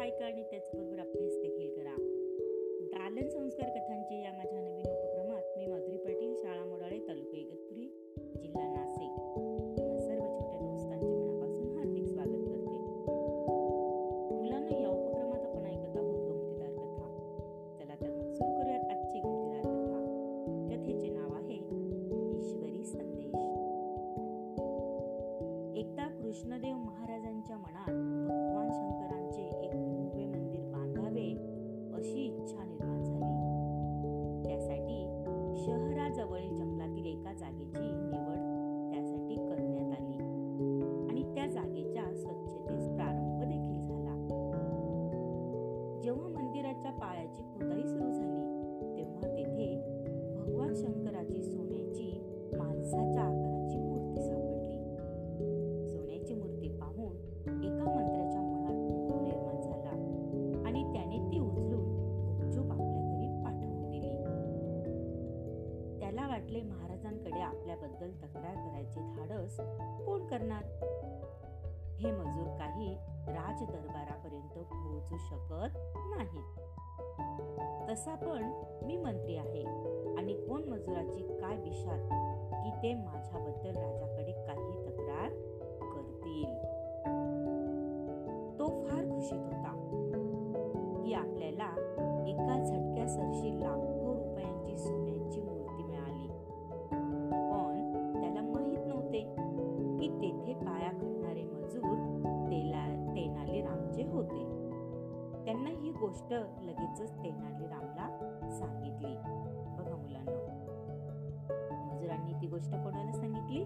ऐका आणि त्याचबरोबर अभ्यास देखील करा. दालन संस्कार कथांची या वाटले महाराजांकडे आपल्याबद्दल तक्रार करायचे धाडस कोण करणार? हे मजूर काही राज दरबारापर्यंत पोहोचू शकत नाहीत. तसा पण मी मंत्री आहे आणि कोण मजुराची काय बिशात की ते माझ्याबद्दल राजाकडे काही तक्रार करतील. तो फार खुशीत होता. गोष्ट लगेचच तेनालीरामला सांगितली. बघा मुलांना. मजुरांनी ती गोष्ट कोणाला सांगितली?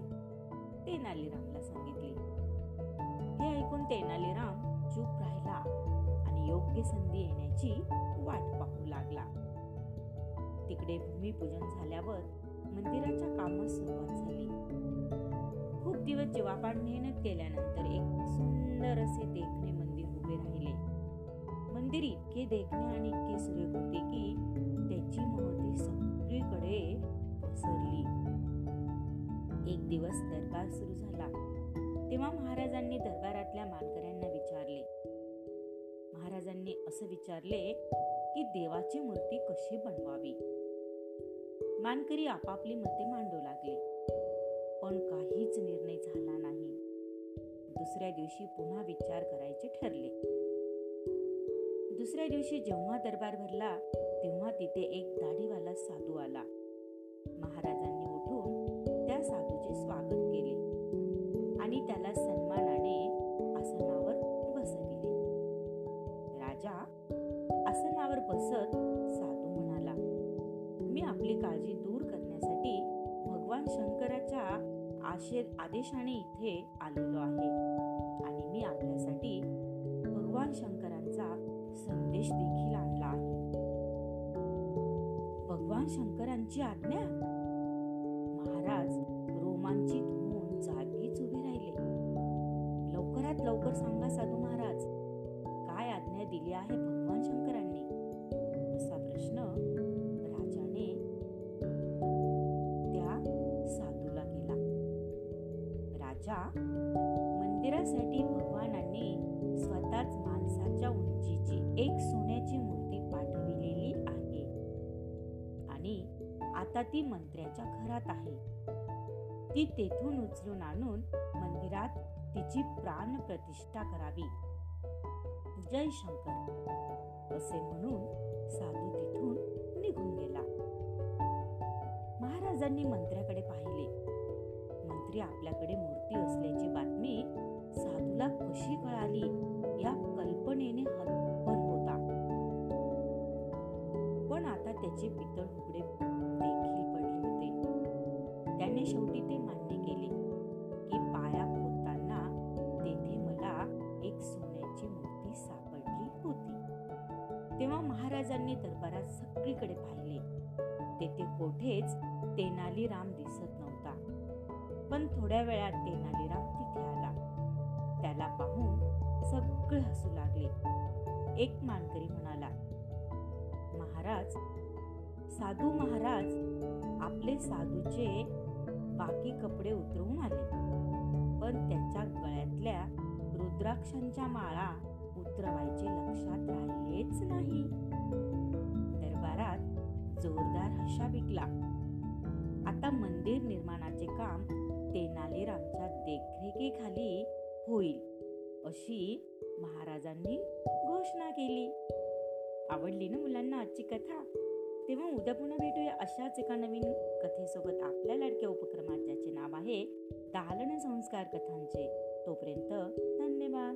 तेनालीरामला सांगितली. हे ऐकून तेनालीराम चूप राहिला आणि योग्य संधी येण्याची वाट पाहू लागला. तिकडे भूमिपूजन झाल्यावर मंदिराच्या कामास सुरुवात झाली. खूप दिवस जीवापाड मेहनत केल्यानंतर एक सुंदर असे देखणे मंदिर उभे राहिले. मंदिर इतके देखणे आणि इतके सुरेख होते की त्याची महती सगळीकडे पसरली. एक दिवस दरबार सुरू झाला. तेव्हा महाराजांनी दरबारातल्या मानकऱ्यांना विचारले. महाराजांनी असं विचारले की देवाची मूर्ती कशी बनवावी? मानकरी आपापली मते मांडू लागले. पण काहीच निर्णय झाला नाही. दुसऱ्या दिवशी पुन्हा विचार करायचे ठरले. दुसऱ्या दिवशी जेव्हा दरबार भरला तेव्हा तिथे एक दाढीवाला साधू आला. महाराजांनी उठून त्या साधूचे स्वागत केले आणि त्याला सन्मानाने आसनावर बसविले. राजा आसनावर बसत साधू म्हणाला मी आपली काळजी दूर करण्यासाठी भगवान शंकराच्या आशे आदेशाने इथे आलेलो आहे. भगवान शंकरांची आज्ञा? महाराज रोमांचित होऊन जागीच उभे राहिले. लवकरात लवकर सांगा साधू महाराज काय आज्ञा दिली आहे भगवान शंकरांनी? असा प्रश्न राजाने त्या साधूला केला. राजा मंदिरासाठी आता ती मंत्र्याच्या घरात आहे. ती तेथून उचलून आणून मंदिरात तिची प्राण प्रतिष्ठा करावी. जय शंकर असे म्हणून साधू तिथून निघून गेला. महाराजांनी मंत्र्याकडे पाहिले. मंत्री आपल्याकडे मूर्ती असल्याची बातमी साधूला कशी कळाली या कल्पनेने हतबल होता. पण आता त्याचे पितळ उघडे त्याने शेवटी ते मान्य केले की पाया खोदताना तेथे मला एक सोन्याची मूर्ती सापडली होती. तेव्हा महाराजांनी दरबारात सगळीकडे पाहिले. तेथे कोठेच तेनालीराम दिसत नव्हता. पण थोड्या वेळात तेनालीराम तिथे आला. त्याला पाहून सगळे हसू लागले. एक मानकरी म्हणाला महाराज साधू महाराज आपले साधूचे बाकी कपडे उतरवून आले. पण त्याच्या गळ्यातल्या रुद्राक्षांच्या माळा उतरवायचे लक्षात राहिलेच नाही. दरबारात जोरदार हशा विकला. आता मंदिर निर्माणाचे काम तेनालीरामच्या देखरेखीखाली होईल अशी महाराजांनी घोषणा केली. आवडली ना मुलांना आजची कथा? तेव्हा उद्या पुन्हा भेटूया अशाच एका नवीन कथेसोबत आपल्या लाडक्या उपक्रमात ज्याचे नाव आहे दालन संस्कार कथांचे. तोपर्यंत धन्यवाद.